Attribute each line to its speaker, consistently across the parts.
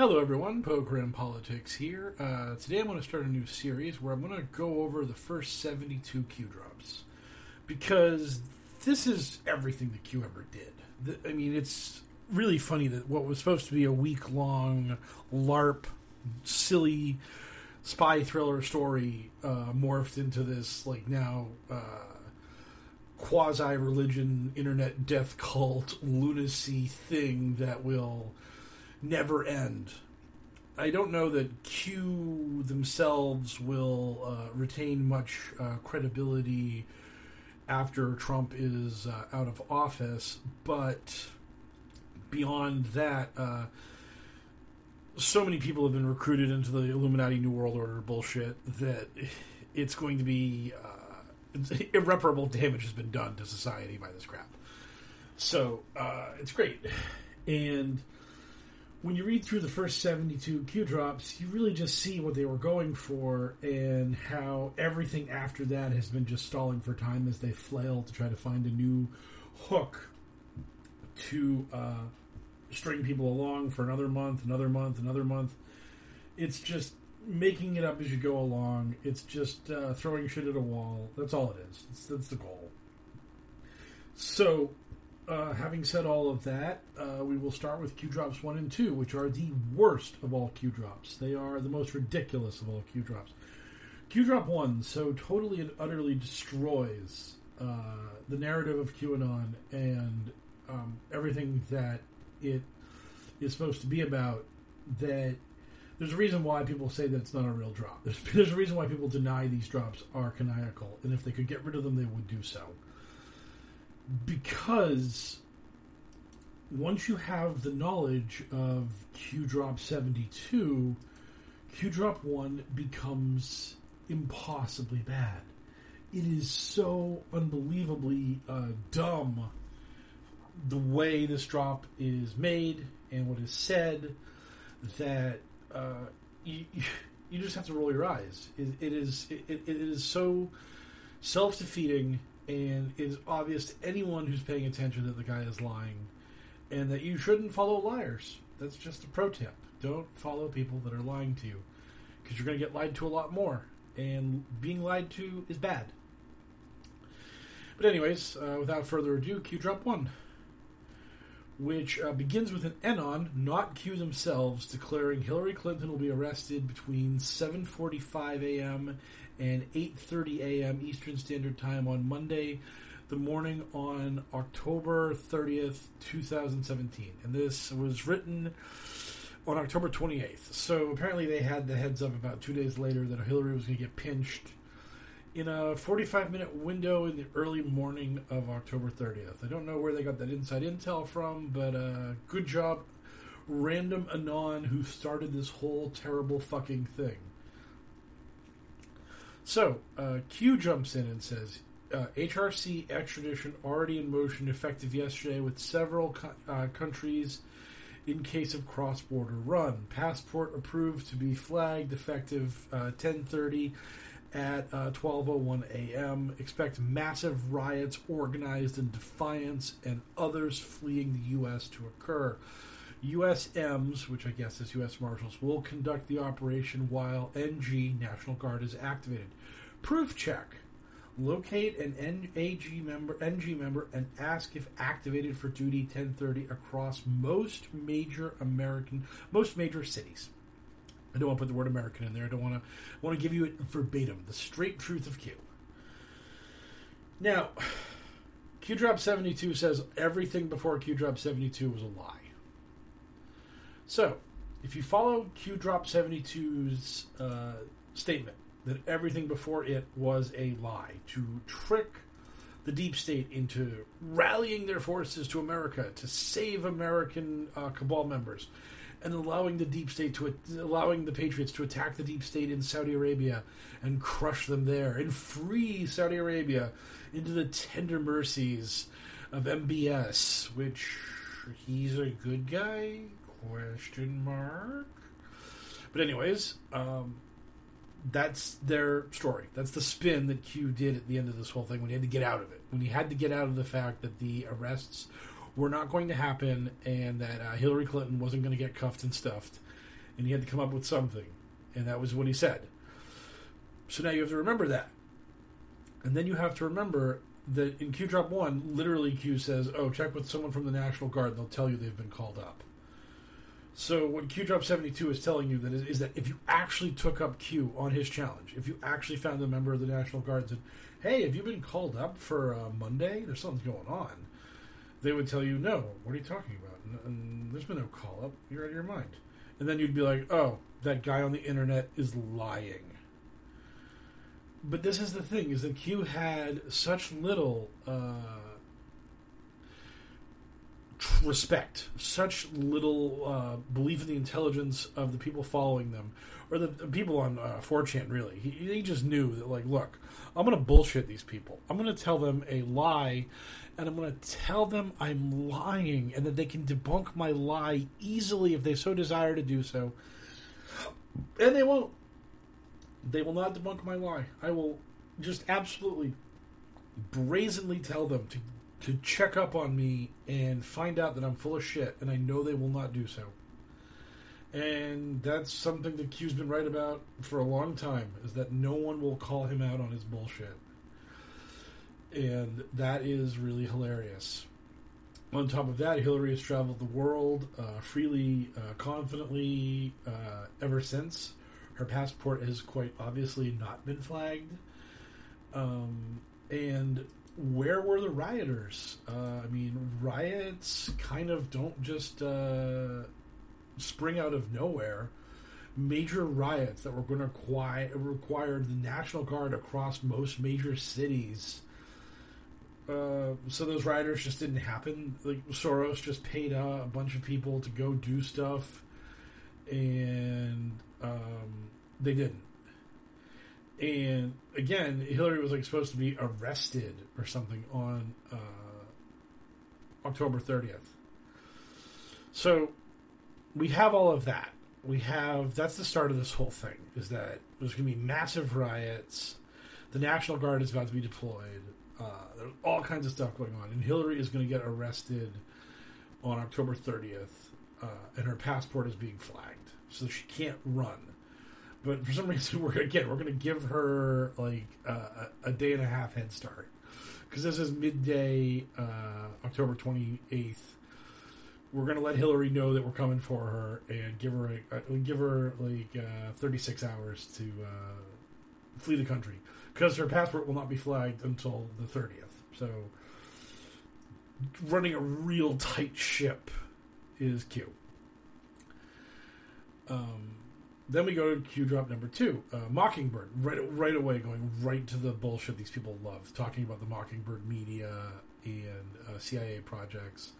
Speaker 1: Hello, everyone. Program Politics here. Uh, today I'm going to start a new series where I'm going to go over the first 72 Q drops. Because this is everything that Q ever did. The, I mean, it's really funny that what was supposed to be a week long LARP, silly spy thriller story uh, morphed into this, like, now. Uh, Quasi religion, internet death cult, lunacy thing that will never end. I don't know that Q themselves will uh, retain much uh, credibility after Trump is uh, out of office, but beyond that, uh, so many people have been recruited into the Illuminati New World Order bullshit that it's going to be uh, irreparable damage has been done to society by this crap. So uh, it's great, and when you read through the first 72 Q drops, you really just see what they were going for and how everything after that has been just stalling for time as they flail to try to find a new hook to uh, string people along for another month, another month, another month. It's just making it up as you go along. It's just uh, throwing shit at a wall. That's all it is. That's, that's the goal. So, uh, having said all of that, uh, we will start with Q drops 1 and 2, which are the worst of all Q drops. They are the most ridiculous of all Q drops. Q drop 1 so totally and utterly destroys uh, the narrative of QAnon and um, everything that it is supposed to be about. That there's a reason why people say that it's not a real drop. There's, there's a reason why people deny these drops are canonical, and if they could get rid of them, they would do so because once you have the knowledge of Q drop 72, Q drop 1 becomes impossibly bad. It is so unbelievably uh, dumb the way this drop is made and what is said that uh, you, you just have to roll your eyes. it, it is it, it is so self defeating and it is obvious to anyone who's paying attention that the guy is lying and that you shouldn't follow liars. That's just a pro tip. Don't follow people that are lying to you because you're going to get lied to a lot more, and being lied to is bad. But, anyways, uh, without further ado, Q Drop 1, which uh, begins with an Anon, not Q themselves, declaring Hillary Clinton will be arrested between 7.45 a.m and 8:30 a.m. Eastern Standard Time on Monday, the morning on October 30th, 2017. And this was written on October 28th. So apparently they had the heads up about 2 days later that Hillary was going to get pinched in a 45 minute window in the early morning of October 30th. I don't know where they got that inside intel from, but uh, good job, random Anon who started this whole terrible fucking thing. So, uh, Q jumps in and says, uh, HRC extradition already in motion, effective yesterday, with several co- uh, countries in case of cross-border run. Passport approved to be flagged, effective uh, 10:30 at 12:01 a.m. Expect massive riots organized in defiance and others fleeing the U.S. to occur. USMs, which I guess is U.S. Marshals, will conduct the operation while NG National Guard is activated. Proof check. Locate an NAG member, NG member, and ask if activated for duty 1030 across most major American, most major cities. I don't want to put the word American in there. I don't want to want to give you it verbatim, the straight truth of Q. Now, Q Drop 72 says everything before Q Drop 72 was a lie. So, if you follow Q Drop 72's uh, statement that everything before it was a lie to trick the deep state into rallying their forces to America to save American uh, cabal members and allowing the deep state to allowing the patriots to attack the deep state in Saudi Arabia and crush them there and free Saudi Arabia into the tender mercies of MBS which he's a good guy? Question mark. But anyways um, that's their story. That's the spin that Q did at the end of this whole thing when he had to get out of it. When he had to get out of the fact that the arrests were not going to happen and that uh, Hillary Clinton wasn't going to get cuffed and stuffed. And he had to come up with something. And that was what he said. So now you have to remember that. And then you have to remember that in Q Drop 1, literally Q says, oh, check with someone from the National Guard they'll tell you they've been called up. So what Q Drop seventy two is telling you that is, is, that if you actually took up Q on his challenge, if you actually found a member of the National Guard and said, "Hey, have you been called up for uh, Monday? There's something going on," they would tell you, "No. What are you talking about? And, and there's been no call up. You're out of your mind." And then you'd be like, "Oh, that guy on the internet is lying." But this is the thing: is that Q had such little. Uh, respect, such little uh, belief in the intelligence of the people following them, or the, the people on uh, 4chan, really. He, he just knew that, like, look, I'm going to bullshit these people. I'm going to tell them a lie, and I'm going to tell them I'm lying, and that they can debunk my lie easily if they so desire to do so. And they won't. They will not debunk my lie. I will just absolutely brazenly tell them to to check up on me and find out that I'm full of shit, and I know they will not do so. And that's something that Q's been right about for a long time, is that no one will call him out on his bullshit. And that is really hilarious. On top of that, Hillary has traveled the world uh, freely, uh, confidently uh, ever since. Her passport has quite obviously not been flagged. Um, and where were the rioters? Uh, I mean, riots kind of don't just uh, spring out of nowhere. Major riots that were going to require, the National Guard across most major cities. Uh, so those rioters just didn't happen. Like Soros just paid a bunch of people to go do stuff, and um, they didn't. And again, Hillary was like supposed to be arrested or something on uh, October 30th. So we have all of that. We have that's the start of this whole thing. Is that there's going to be massive riots. The National Guard is about to be deployed. Uh, there's all kinds of stuff going on, and Hillary is going to get arrested on October 30th, uh, and her passport is being flagged, so she can't run but for some reason we're again we're gonna give her like uh, a, day and a half head start because this is midday uh, October twenty eighth. We're gonna let Hillary know that we're coming for her and give her a, uh, give her like uh, thirty six hours to uh, flee the country because her passport will not be flagged until the thirtieth. So running a real tight ship is Q. Um, then we go to Q drop number two, uh, Mockingbird. Right, right away, going right to the bullshit these people love, talking about the Mockingbird media and uh, CIA projects.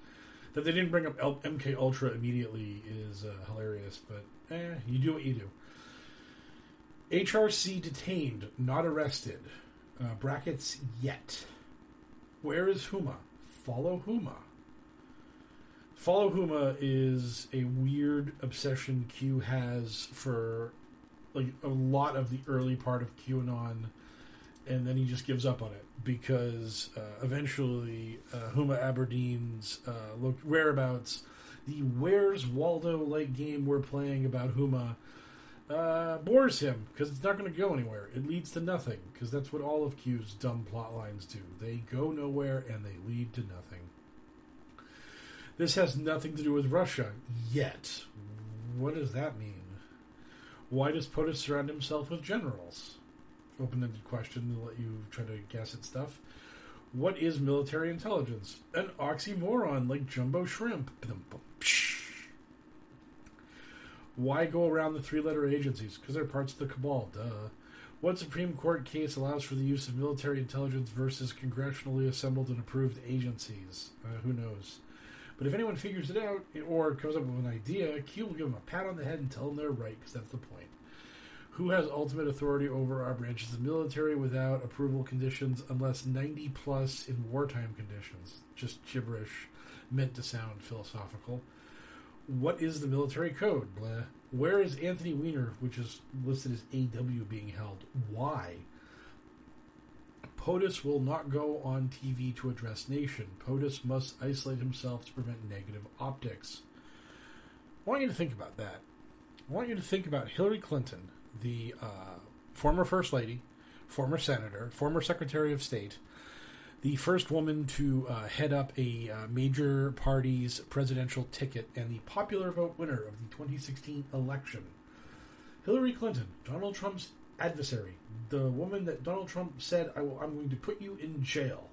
Speaker 1: That they didn't bring up L- MK Ultra immediately is uh, hilarious, but eh, you do what you do. HRC detained, not arrested. Uh, brackets yet. Where is Huma? Follow Huma. Follow Huma is a weird obsession Q has for like a lot of the early part of QAnon, and then he just gives up on it because uh, eventually uh, Huma Abedin's uh, whereabouts, the Where's Waldo like game we're playing about Huma uh, bores him because it's not going to go anywhere. It leads to nothing because that's what all of Q's dumb plot lines do. They go nowhere and they lead to nothing. This has nothing to do with Russia yet. What does that mean? Why does POTUS surround himself with generals? Open ended question to let you try to guess at stuff. What is military intelligence? An oxymoron like jumbo shrimp. Why go around the three letter agencies? Because they're parts of the cabal, duh. What Supreme Court case allows for the use of military intelligence versus congressionally assembled and approved agencies? Uh, who knows? But if anyone figures it out or comes up with an idea, Q will give them a pat on the head and tell them they're right, because that's the point. Who has ultimate authority over our branches of the military without approval conditions unless 90 plus in wartime conditions? Just gibberish meant to sound philosophical. What is the military code? Where is Anthony Weiner, which is listed as AW, being held? Why? POTUS will not go on TV to address nation. POTUS must isolate himself to prevent negative optics. I want you to think about that. I want you to think about Hillary Clinton, the uh, former First Lady, former Senator, former Secretary of State, the first woman to uh, head up a uh, major party's presidential ticket, and the popular vote winner of the 2016 election. Hillary Clinton, Donald Trump's adversary, the woman that Donald Trump said, I I'm going to put you in jail.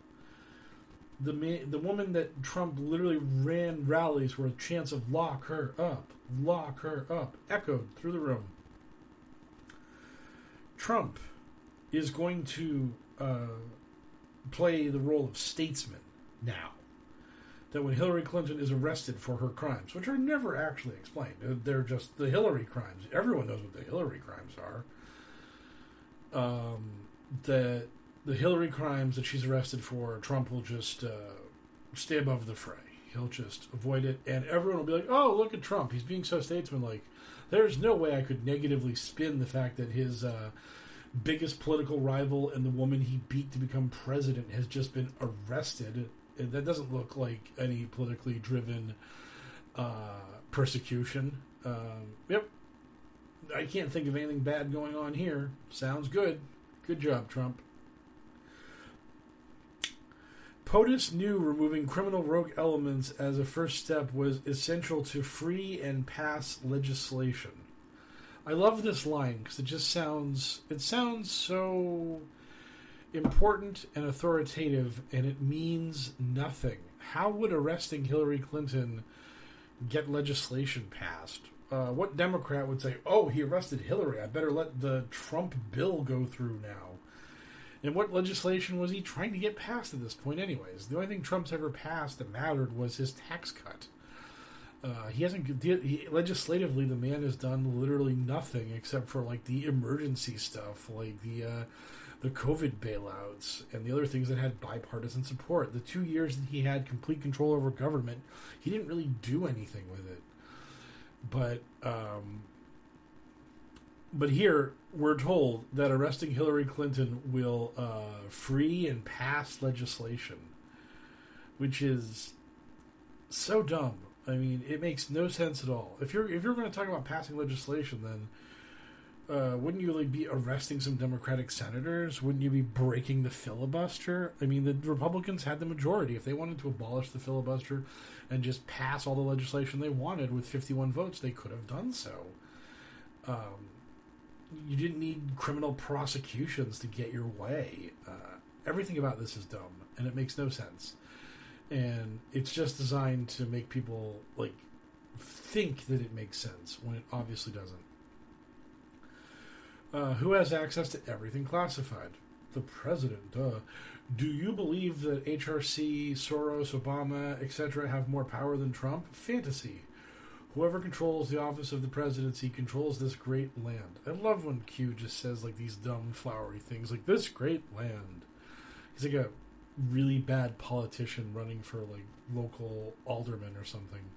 Speaker 1: The, the woman that Trump literally ran rallies where chance of lock her up, lock her up, echoed through the room. Trump is going to uh, play the role of statesman now. That when Hillary Clinton is arrested for her crimes, which are never actually explained, they're just the Hillary crimes. Everyone knows what the Hillary crimes are um, that the Hillary crimes that she's arrested for, Trump will just uh, stay above the fray. He'll just avoid it, and everyone will be like, "Oh, look at Trump! He's being so statesmanlike." There's no way I could negatively spin the fact that his uh, biggest political rival and the woman he beat to become president has just been arrested. That doesn't look like any politically driven uh, persecution. Um, yep, I can't think of anything bad going on here. Sounds good. Good job, Trump. POTUS knew removing criminal rogue elements as a first step was essential to free and pass legislation. I love this line because it just sounds it sounds so important and authoritative and it means nothing. How would arresting Hillary Clinton get legislation passed? Uh, what Democrat would say, "Oh, he arrested Hillary. I better let the Trump bill go through now." And what legislation was he trying to get passed at this point, anyways? The only thing Trump's ever passed that mattered was his tax cut. Uh, he hasn't he, legislatively. The man has done literally nothing except for like the emergency stuff, like the uh, the COVID bailouts and the other things that had bipartisan support. The two years that he had complete control over government, he didn't really do anything with it. But um, but here we're told that arresting Hillary Clinton will uh, free and pass legislation, which is so dumb. I mean, it makes no sense at all. If you're if you're going to talk about passing legislation, then uh, wouldn't you like be arresting some Democratic senators? Wouldn't you be breaking the filibuster? I mean, the Republicans had the majority. If they wanted to abolish the filibuster and just pass all the legislation they wanted with 51 votes, they could have done so. Um, you didn't need criminal prosecutions to get your way. Uh, everything about this is dumb, and it makes no sense. And it's just designed to make people like think that it makes sense when it obviously doesn't. Uh, who has access to everything classified? The president. Duh. Do you believe that HRC, Soros, Obama, etc. have more power than Trump? Fantasy. Whoever controls the office of the presidency controls this great land. I love when Q just says like these dumb flowery things like this great land. He's like a really bad politician running for like local alderman or something.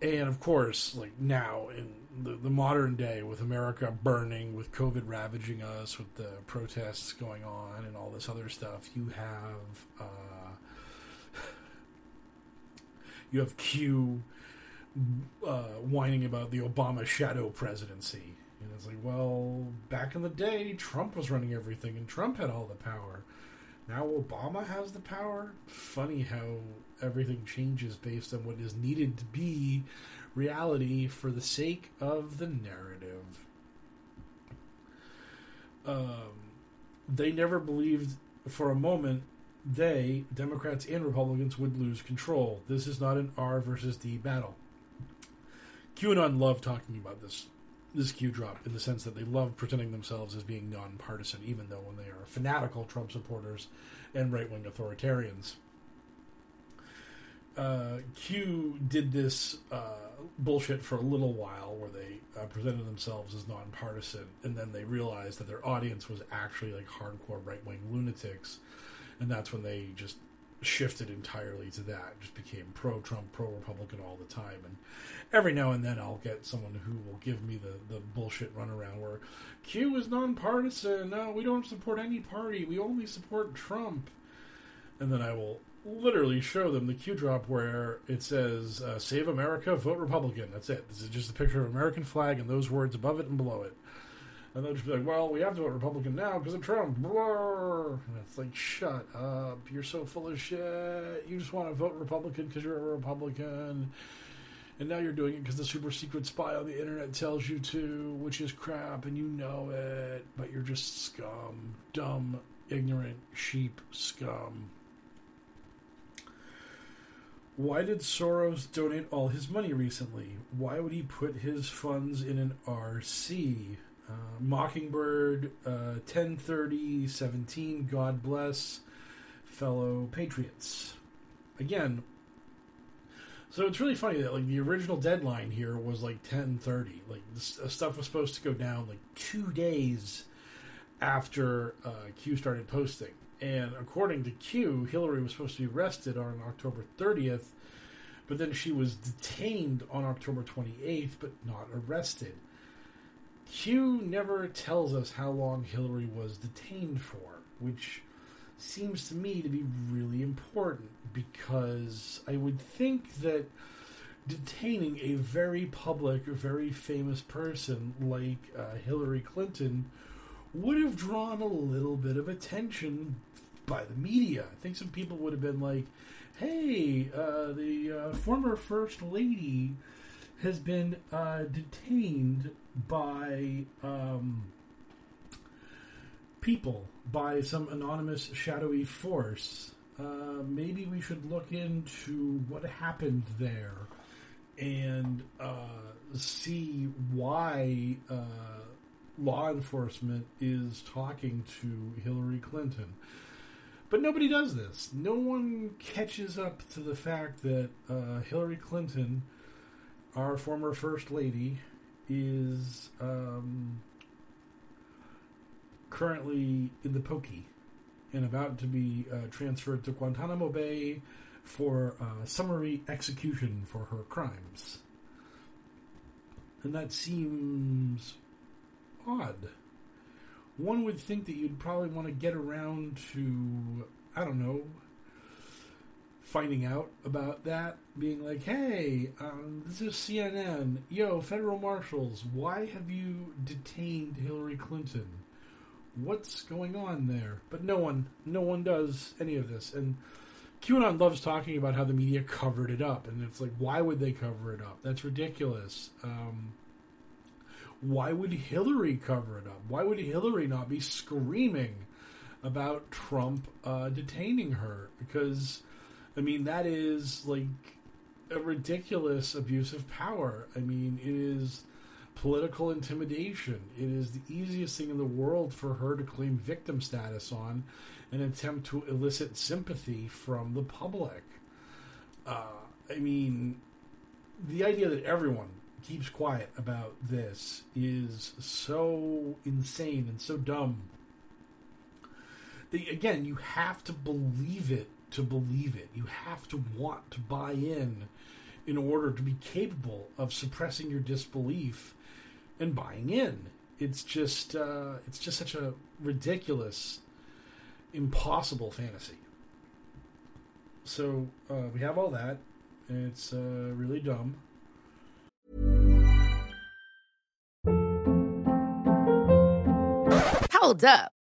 Speaker 1: And of course, like now in the, the modern day, with America burning, with COVID ravaging us, with the protests going on, and all this other stuff, you have uh, you have Q uh, whining about the Obama shadow presidency. And it's like, well, back in the day, Trump was running everything, and Trump had all the power. Now Obama has the power. Funny how everything changes based on what is needed to be reality for the sake of the narrative. Um, they never believed for a moment they, Democrats and Republicans, would lose control. This is not an R versus D battle. QAnon love talking about this this Q drop in the sense that they love pretending themselves as being nonpartisan, even though when they are fanatical Trump supporters and right wing authoritarians. Uh, Q did this uh, bullshit for a little while where they uh, presented themselves as nonpartisan, and then they realized that their audience was actually like hardcore right wing lunatics, and that's when they just shifted entirely to that. Just became pro Trump, pro Republican all the time. And every now and then I'll get someone who will give me the, the bullshit runaround where Q is nonpartisan. No, we don't support any party. We only support Trump. And then I will literally show them the Q drop where it says uh, "Save America, vote Republican." That's it. This is just a picture of American flag and those words above it and below it. And they'll just be like, well, we have to vote Republican now because of Trump. And it's like, shut up. You're so full of shit. You just want to vote Republican because you're a Republican. And now you're doing it because the super secret spy on the internet tells you to, which is crap, and you know it. But you're just scum. Dumb, ignorant, sheep scum. Why did Soros donate all his money recently? Why would he put his funds in an RC? Uh, Mockingbird, uh, 1030, 17, God bless, fellow patriots. Again, so it's really funny that like the original deadline here was like 1030. Like this uh, stuff was supposed to go down like two days after uh, Q started posting. And according to Q, Hillary was supposed to be arrested on October 30th, but then she was detained on October 28th, but not arrested. Q never tells us how long Hillary was detained for, which seems to me to be really important because I would think that detaining a very public, very famous person like uh, Hillary Clinton would have drawn a little bit of attention by the media. I think some people would have been like, hey, uh, the uh, former First Lady has been uh, detained by um, people, by some anonymous shadowy force. Uh, maybe we should look into what happened there and uh, see why uh, law enforcement is talking to Hillary Clinton. But nobody does this. No one catches up to the fact that uh, Hillary Clinton, our former First Lady, is um, currently in the pokey and about to be uh, transferred to Guantanamo Bay for uh, summary execution for her crimes. And that seems odd. One would think that you'd probably want to get around to, I don't know, finding out about that, being like, hey, um, this is CNN. Yo, federal marshals, why have you detained Hillary Clinton? What's going on there? But no one, no one does any of this. And QAnon loves talking about how the media covered it up. And it's like, why would they cover it up? That's ridiculous. Um, why would Hillary cover it up? Why would Hillary not be screaming about Trump uh, detaining her? Because I mean, that is like a ridiculous abuse of power. I mean, it is political intimidation. It is the easiest thing in the world for her to claim victim status on and attempt to elicit sympathy from the public. Uh, I mean, the idea that everyone keeps quiet about this is so insane and so dumb. The, again, you have to believe it to believe it. You have to want to buy in in order to be capable of suppressing your disbelief and buying in. It's just uh, it's just such a ridiculous, impossible fantasy. So uh, we have all that. It's uh, really dumb.
Speaker 2: Hold up.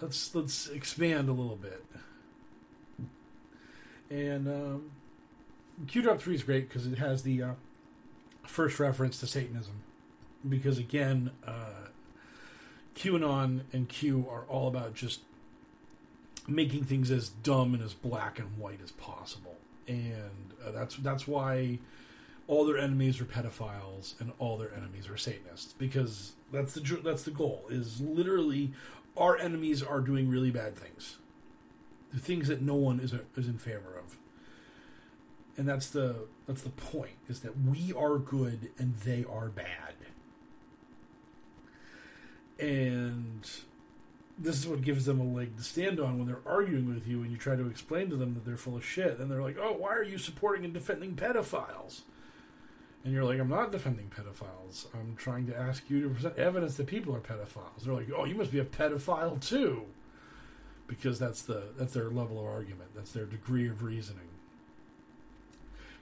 Speaker 1: Let's let's expand a little bit. And um, Q drop three is great because it has the uh, first reference to Satanism. Because again, uh, QAnon and Q are all about just making things as dumb and as black and white as possible, and uh, that's that's why all their enemies are pedophiles and all their enemies are Satanists because that's the that's the goal is literally our enemies are doing really bad things, the things that no one is is in favor of, and that's the that's the point is that we are good and they are bad, and this is what gives them a leg to stand on when they're arguing with you and you try to explain to them that they're full of shit. And they're like, "Oh, why are you supporting and defending pedophiles?" And you're like, I'm not defending pedophiles. I'm trying to ask you to present evidence that people are pedophiles. They're like, oh, you must be a pedophile too, because that's the that's their level of argument. That's their degree of reasoning.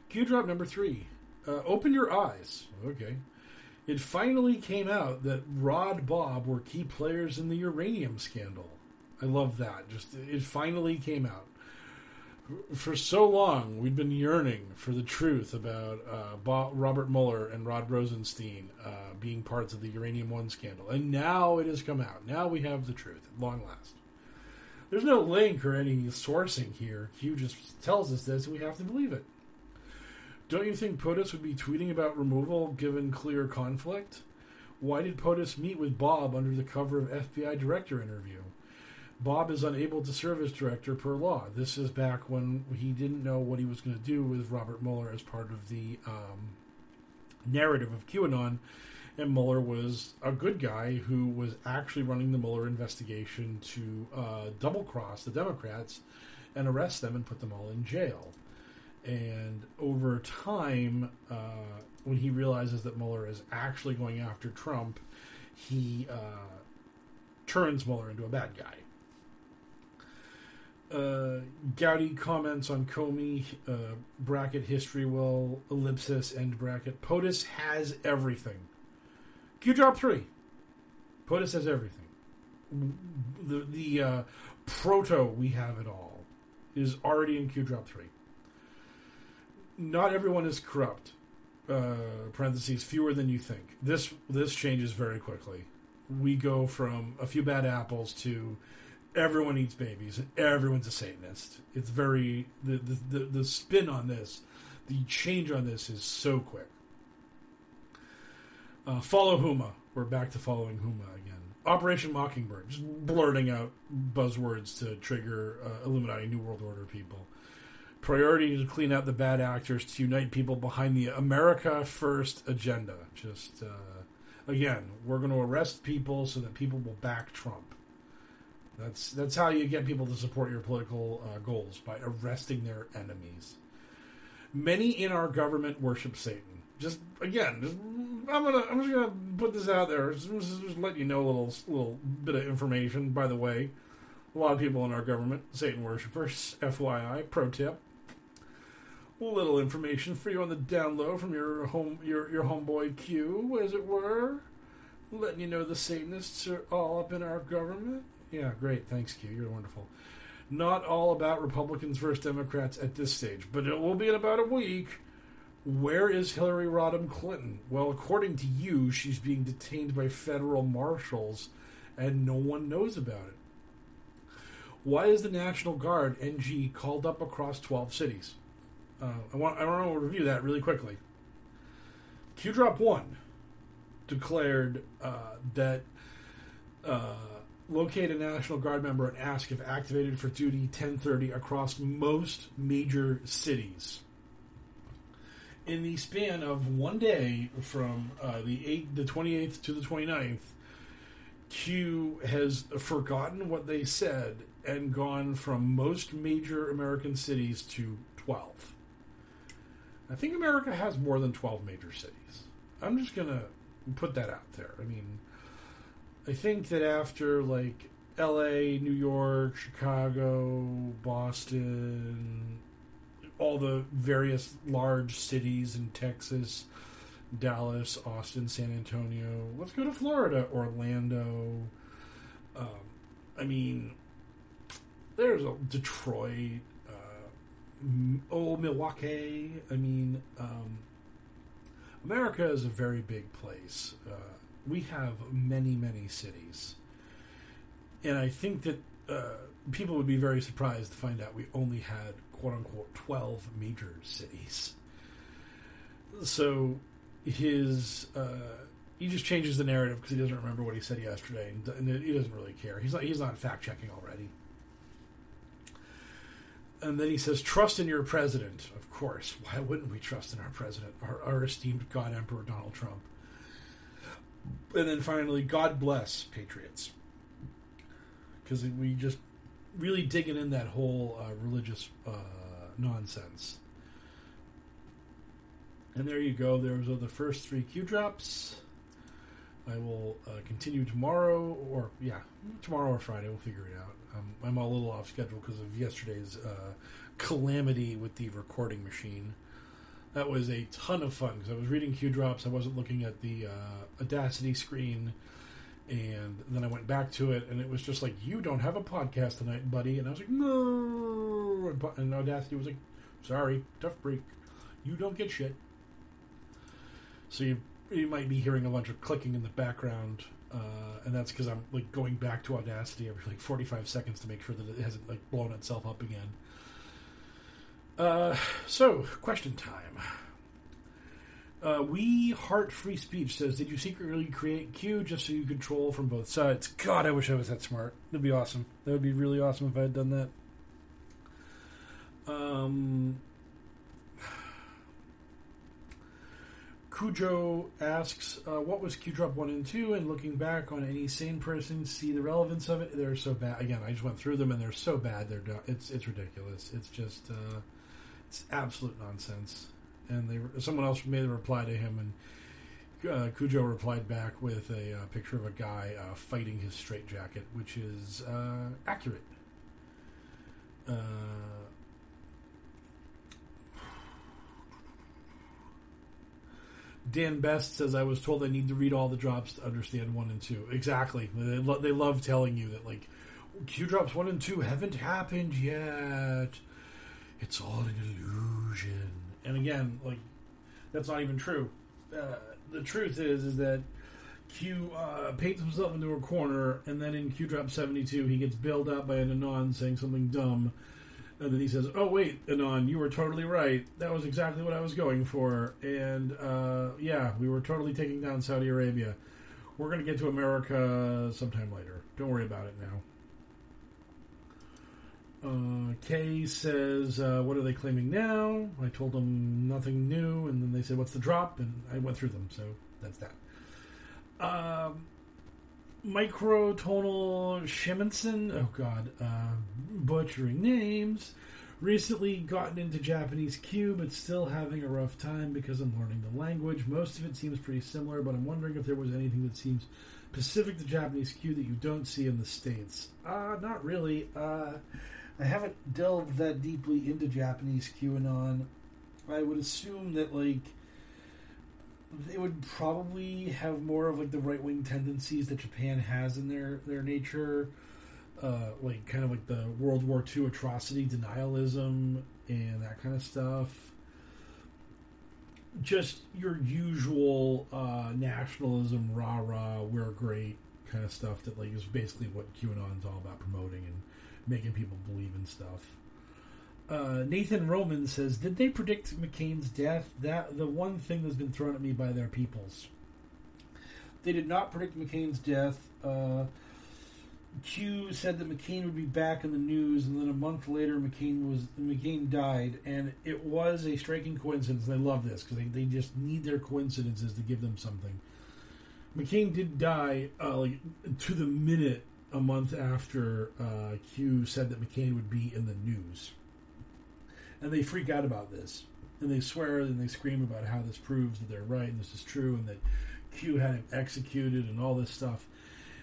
Speaker 1: Q drop number three. Uh, open your eyes. Okay. It finally came out that Rod Bob were key players in the uranium scandal. I love that. Just it finally came out for so long we've been yearning for the truth about uh, Robert Mueller and Rod Rosenstein uh, being parts of the Uranium One scandal, and now it has come out. Now we have the truth at long last. There's no link or any sourcing here. Q just tells us this, and we have to believe it. Don't you think POTUS would be tweeting about removal given clear conflict? Why did POTUS meet with Bob under the cover of FBI director interview? Bob is unable to serve as director per law. This is back when he didn't know what he was going to do with Robert Mueller as part of the um, narrative of QAnon. And Mueller was a good guy who was actually running the Mueller investigation to uh, double cross the Democrats and arrest them and put them all in jail. And over time, uh, when he realizes that Mueller is actually going after Trump, he uh, turns Mueller into a bad guy uh, Gowdy comments on Comey, uh, bracket history will, ellipsis, end bracket. POTUS has everything. Q drop three. POTUS has everything. The, the uh, proto we have it all is already in Q drop three. Not everyone is corrupt. Uh, parentheses, fewer than you think. This this changes very quickly. We go from a few bad apples to everyone eats babies and everyone's a Satanist. It's very the, the the, the spin on this, the change on this is so quick. Uh, follow Huma. We're back to following Huma again. Operation Mockingbird, just blurting out buzzwords to trigger uh, Illuminati New World Order people. Priority to clean out the bad actors to unite people behind the America First agenda. Just uh, again, we're going to arrest people so that people will back Trump. That's that's how you get people to support your political uh, goals by arresting their enemies. Many in our government worship Satan. Just again, just, I'm gonna I'm just gonna put this out there. Just, just, let you know a little little bit of information. By the way, a lot of people in our government Satan worshippers. FYI, pro tip. Little information for you on the down low from your home your your homeboy Q, as it were. Letting you know the Satanists are all up in our government. Yeah, great. Thanks, Q. You're wonderful. Not all about Republicans versus Democrats at this stage, but it will be in about a week. Where is Hillary Rodham Clinton? Well, according to you, she's being detained by federal marshals, and no one knows about it. Why is the National Guard (NG) called up across 12 cities? Uh, I want I want to review that really quickly. Q Drop One declared uh, that uh, locate a National Guard member and ask if activated for duty 1030 across most major cities. In the span of one day from uh, the 8, the 28th to the 29th, Q has forgotten what they said and gone from most major American cities to 12. I think America has more than 12 major cities. I'm just going to put that out there. I mean, I think that after like L.A., New York, Chicago, Boston, all the various large cities in Texas, Dallas, Austin, San Antonio. Let's go to Florida, Orlando. Um, I mean, there's a Detroit. Uh, oh, Milwaukee. I mean, um, America is a very big place. Uh, we have many, many cities. And I think that uh, people would be very surprised to find out we only had, quote unquote, 12 major cities. So his. Uh, he just changes the narrative because he doesn't remember what he said yesterday, and he doesn't really care. He's not, he's not fact checking already. And then he says, "Trust in your president." Of course, why wouldn't we trust in our president, our, our esteemed God Emperor Donald Trump? And then finally, God bless patriots, because we just really digging in that whole uh, religious uh, nonsense. And there you go. Those are the first three Q drops. I will uh, continue tomorrow, or yeah, tomorrow or Friday. We'll figure it out. Um, I'm a little off schedule because of yesterday's uh, calamity with the recording machine. That was a ton of fun because I was reading Q drops. I wasn't looking at the uh, Audacity screen, and then I went back to it, and it was just like, "You don't have a podcast tonight, buddy." And I was like, "No," and Audacity was like, "Sorry, tough break. You don't get shit." So you you might be hearing a bunch of clicking in the background, uh, and that's because I'm like going back to Audacity every like 45 seconds to make sure that it hasn't like blown itself up again. Uh, so question time. Uh, we heart free speech says, "Did you secretly create Q just so you could from both sides?" God, I wish I was that smart. That'd be awesome. That would be really awesome if I had done that. Um, Cujo asks, uh, "What was Q Drop One and Two? And looking back on any sane person, see the relevance of it. They're so bad. Again, I just went through them, and they're so bad. They're do- it's it's ridiculous. It's just uh, it's absolute nonsense." And they someone else made a reply to him, and uh, Cujo replied back with a uh, picture of a guy uh, fighting his straitjacket, which is uh, accurate. Uh, Dan Best says, I was told I need to read all the drops to understand 1 and 2. Exactly. They, lo- they love telling you that, like, Q drops 1 and 2 haven't happened yet. It's all an illusion. And again, like, that's not even true. Uh, the truth is, is that Q uh, paints himself into a corner, and then in Q drop 72, he gets bailed out by an Anon saying something dumb and then he says, "Oh wait, Anon, you were totally right. That was exactly what I was going for." And uh, yeah, we were totally taking down Saudi Arabia. We're going to get to America sometime later. Don't worry about it now. Uh, Kay says, uh, "What are they claiming now?" I told them nothing new, and then they said, "What's the drop?" And I went through them, so that's that. Um, Microtonal Shimonson, oh god, uh, butchering names, Recently gotten into Japanese Q, but still having a rough time because I'm learning the language. Most of it seems pretty similar, but I'm wondering if there was anything that seems specific to Japanese Q that you don't see in the States. Uh, not really. Uh, I haven't delved that deeply into Japanese QAnon. I would assume that, like, they would probably have more of like the right wing tendencies that Japan has in their their nature, uh, like kind of like the World War II atrocity denialism and that kind of stuff. Just your usual uh, nationalism, rah rah, we're great kind of stuff that like is basically what QAnon's all about promoting and making people believe in stuff. Uh, Nathan Roman says, "Did they predict McCain's death? That the one thing that's been thrown at me by their peoples. They did not predict McCain's death. Uh, Q said that McCain would be back in the news, and then a month later, McCain was McCain died, and it was a striking coincidence. I love this because they, they just need their coincidences to give them something. McCain did die uh, like to the minute a month after uh, Q said that McCain would be in the news." and they freak out about this and they swear and they scream about how this proves that they're right and this is true and that Q had him executed and all this stuff.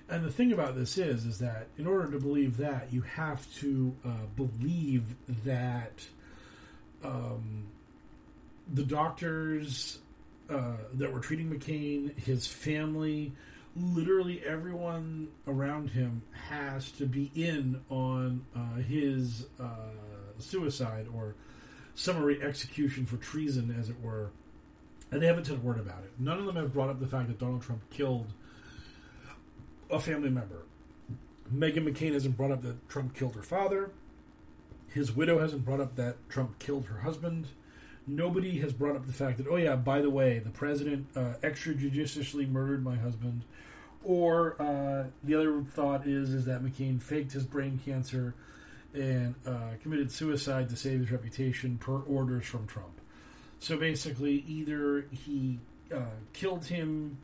Speaker 1: And the thing about this is, is that in order to believe that, you have to uh, believe that um, the doctors uh, that were treating McCain, his family, literally everyone around him has to be in on uh, his uh, suicide or summary execution for treason, as it were. And they haven't said a word about it. None of them have brought up the fact that Donald Trump killed a family member. Meghan McCain hasn't brought up that Trump killed her father. His widow hasn't brought up that Trump killed her husband. Nobody has brought up the fact that, oh yeah, by the way, the president uh, extrajudiciously murdered my husband. Or uh, the other thought is is that McCain faked his brain cancer and uh, committed suicide to save his reputation per orders from Trump. So basically, either he uh, killed him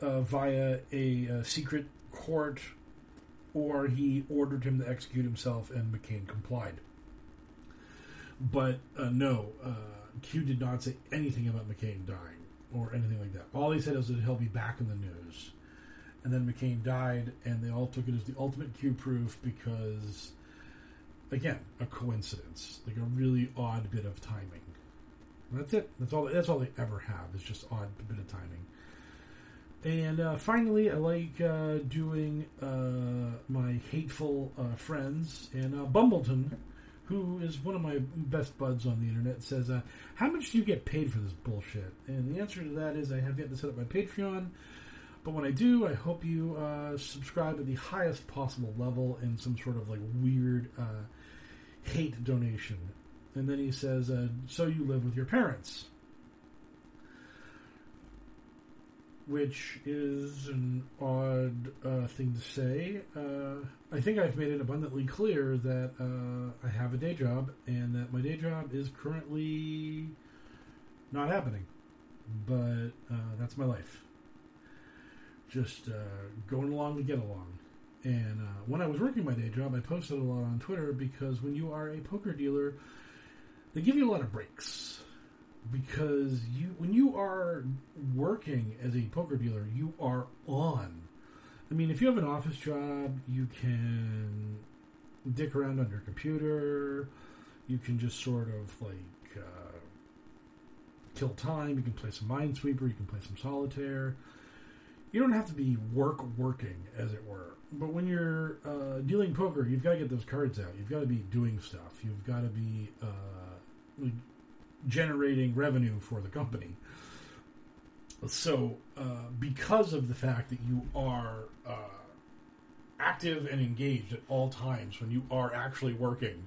Speaker 1: uh, via a, a, secret court, or he ordered him to execute himself, and McCain complied. But uh, no, uh, Q did not say anything about McCain dying or anything like that. All he said is that he'll be back in the news. And then McCain died, and they all took it as the ultimate Q proof because again, a coincidence, like a really odd bit of timing. That's it. That's all. That's all they ever have. Is just odd bit of timing. And uh, finally, I like uh, doing uh, my hateful uh, friends and uh, Bumbleton, who is one of my best buds on the internet, says, uh, "How much do you get paid for this bullshit?" And the answer to that is, I have yet to set up my Patreon. But when I do, I hope you subscribe at the highest possible level in some sort of like weird hate donation. And then he says, uh, So you live with your parents. Which is an odd uh, thing to say. Uh, I think I've made it abundantly clear that uh, I have a day job and that my day job is currently not happening. But uh, that's my life. Just uh, going along to get along. And uh, when I was working my day job, I posted a lot on Twitter because when you are a poker dealer, they give you a lot of breaks. Because you, when you are working as a poker dealer, you are on. I mean, if you have an office job, you can dick around on your computer. You can just sort of like uh, kill time. You can play some Minesweeper. You can play some solitaire. You don't have to be work working, as it were but when you're uh, dealing poker, you've got to get those cards out. You've got to be doing stuff. You've got to be uh, generating revenue for the company. So, uh, because of the fact that you are uh, active and engaged at all times when you are actually working,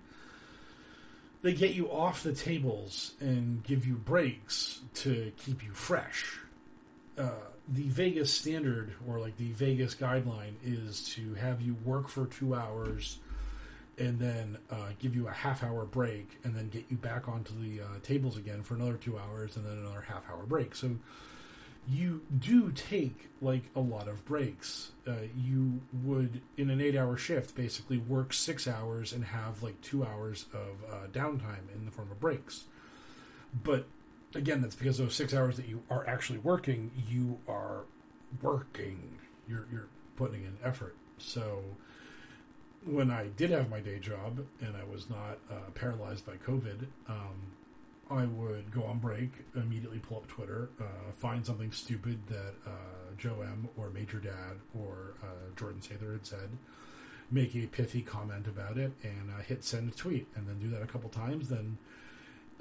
Speaker 1: they get you off the tables and give you breaks to keep you fresh. Uh, the Vegas standard or like the Vegas guideline is to have you work for two hours and then uh, give you a half hour break and then get you back onto the uh, tables again for another two hours and then another half hour break. So you do take like a lot of breaks. Uh, you would, in an eight hour shift, basically work six hours and have like two hours of uh, downtime in the form of breaks. But again, that's because those six hours that you are actually working, you are working. You're, you're putting in effort. So when I did have my day job and I was not uh, paralyzed by COVID, um, I would go on break, immediately pull up Twitter, uh, find something stupid that uh, Joe M or Major Dad or uh, Jordan Sather had said, make a pithy comment about it, and hit send a tweet, and then do that a couple times, then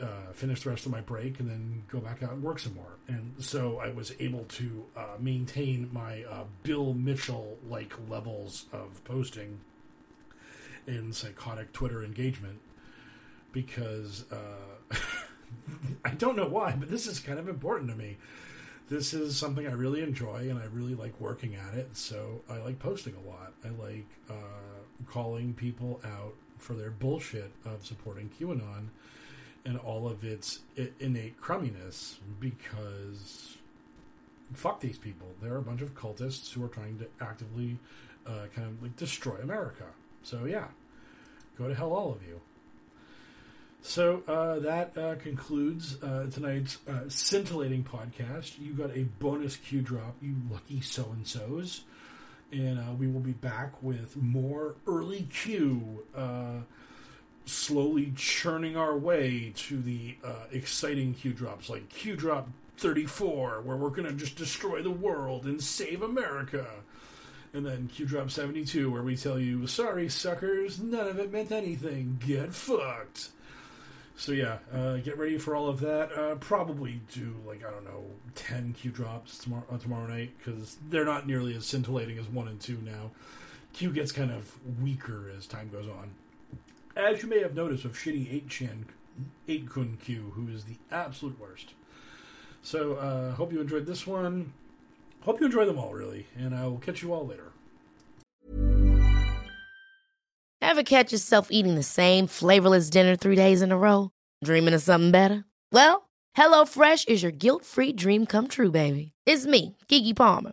Speaker 1: uh, finish the rest of my break, and then go back out and work some more. And so I was able to uh, maintain my Bill Mitchell like levels of posting in psychotic Twitter engagement because. I don't know why, but this is kind of important to me. This is something I really enjoy, and I really like working at it. So I like posting a lot. I like uh, calling people out for their bullshit of supporting QAnon and all of its innate crumminess because fuck these people. They're a bunch of cultists who are trying to actively uh, kind of like destroy America. So yeah, go to hell, all of you. So uh, that uh, concludes uh, tonight's uh, scintillating podcast. You got a bonus Q drop, you lucky so and so's. And uh, we will be back with more early uh, slowly churning our way to the exciting Q drops like Q drop 34, where we're going to just destroy the world and save America. And then Q drop 72, where we tell you, sorry, suckers, none of it meant anything. Get fucked. So yeah, uh, get ready for all of that. Uh, probably do like I don't know ten Q drops tomorrow uh, tomorrow night because they're not nearly as scintillating as one and two now. Q gets kind of weaker as time goes on, as you may have noticed with shitty eight chan eight kun Q, who is the absolute worst. So uh, hope you enjoyed this one. Hope you enjoy them all really, and I will catch you all later.
Speaker 2: Ever catch yourself eating the same flavorless dinner three days in a row? Dreaming of something better? Well, HelloFresh is your guilt free dream come true, baby. It's me, Keke Palmer.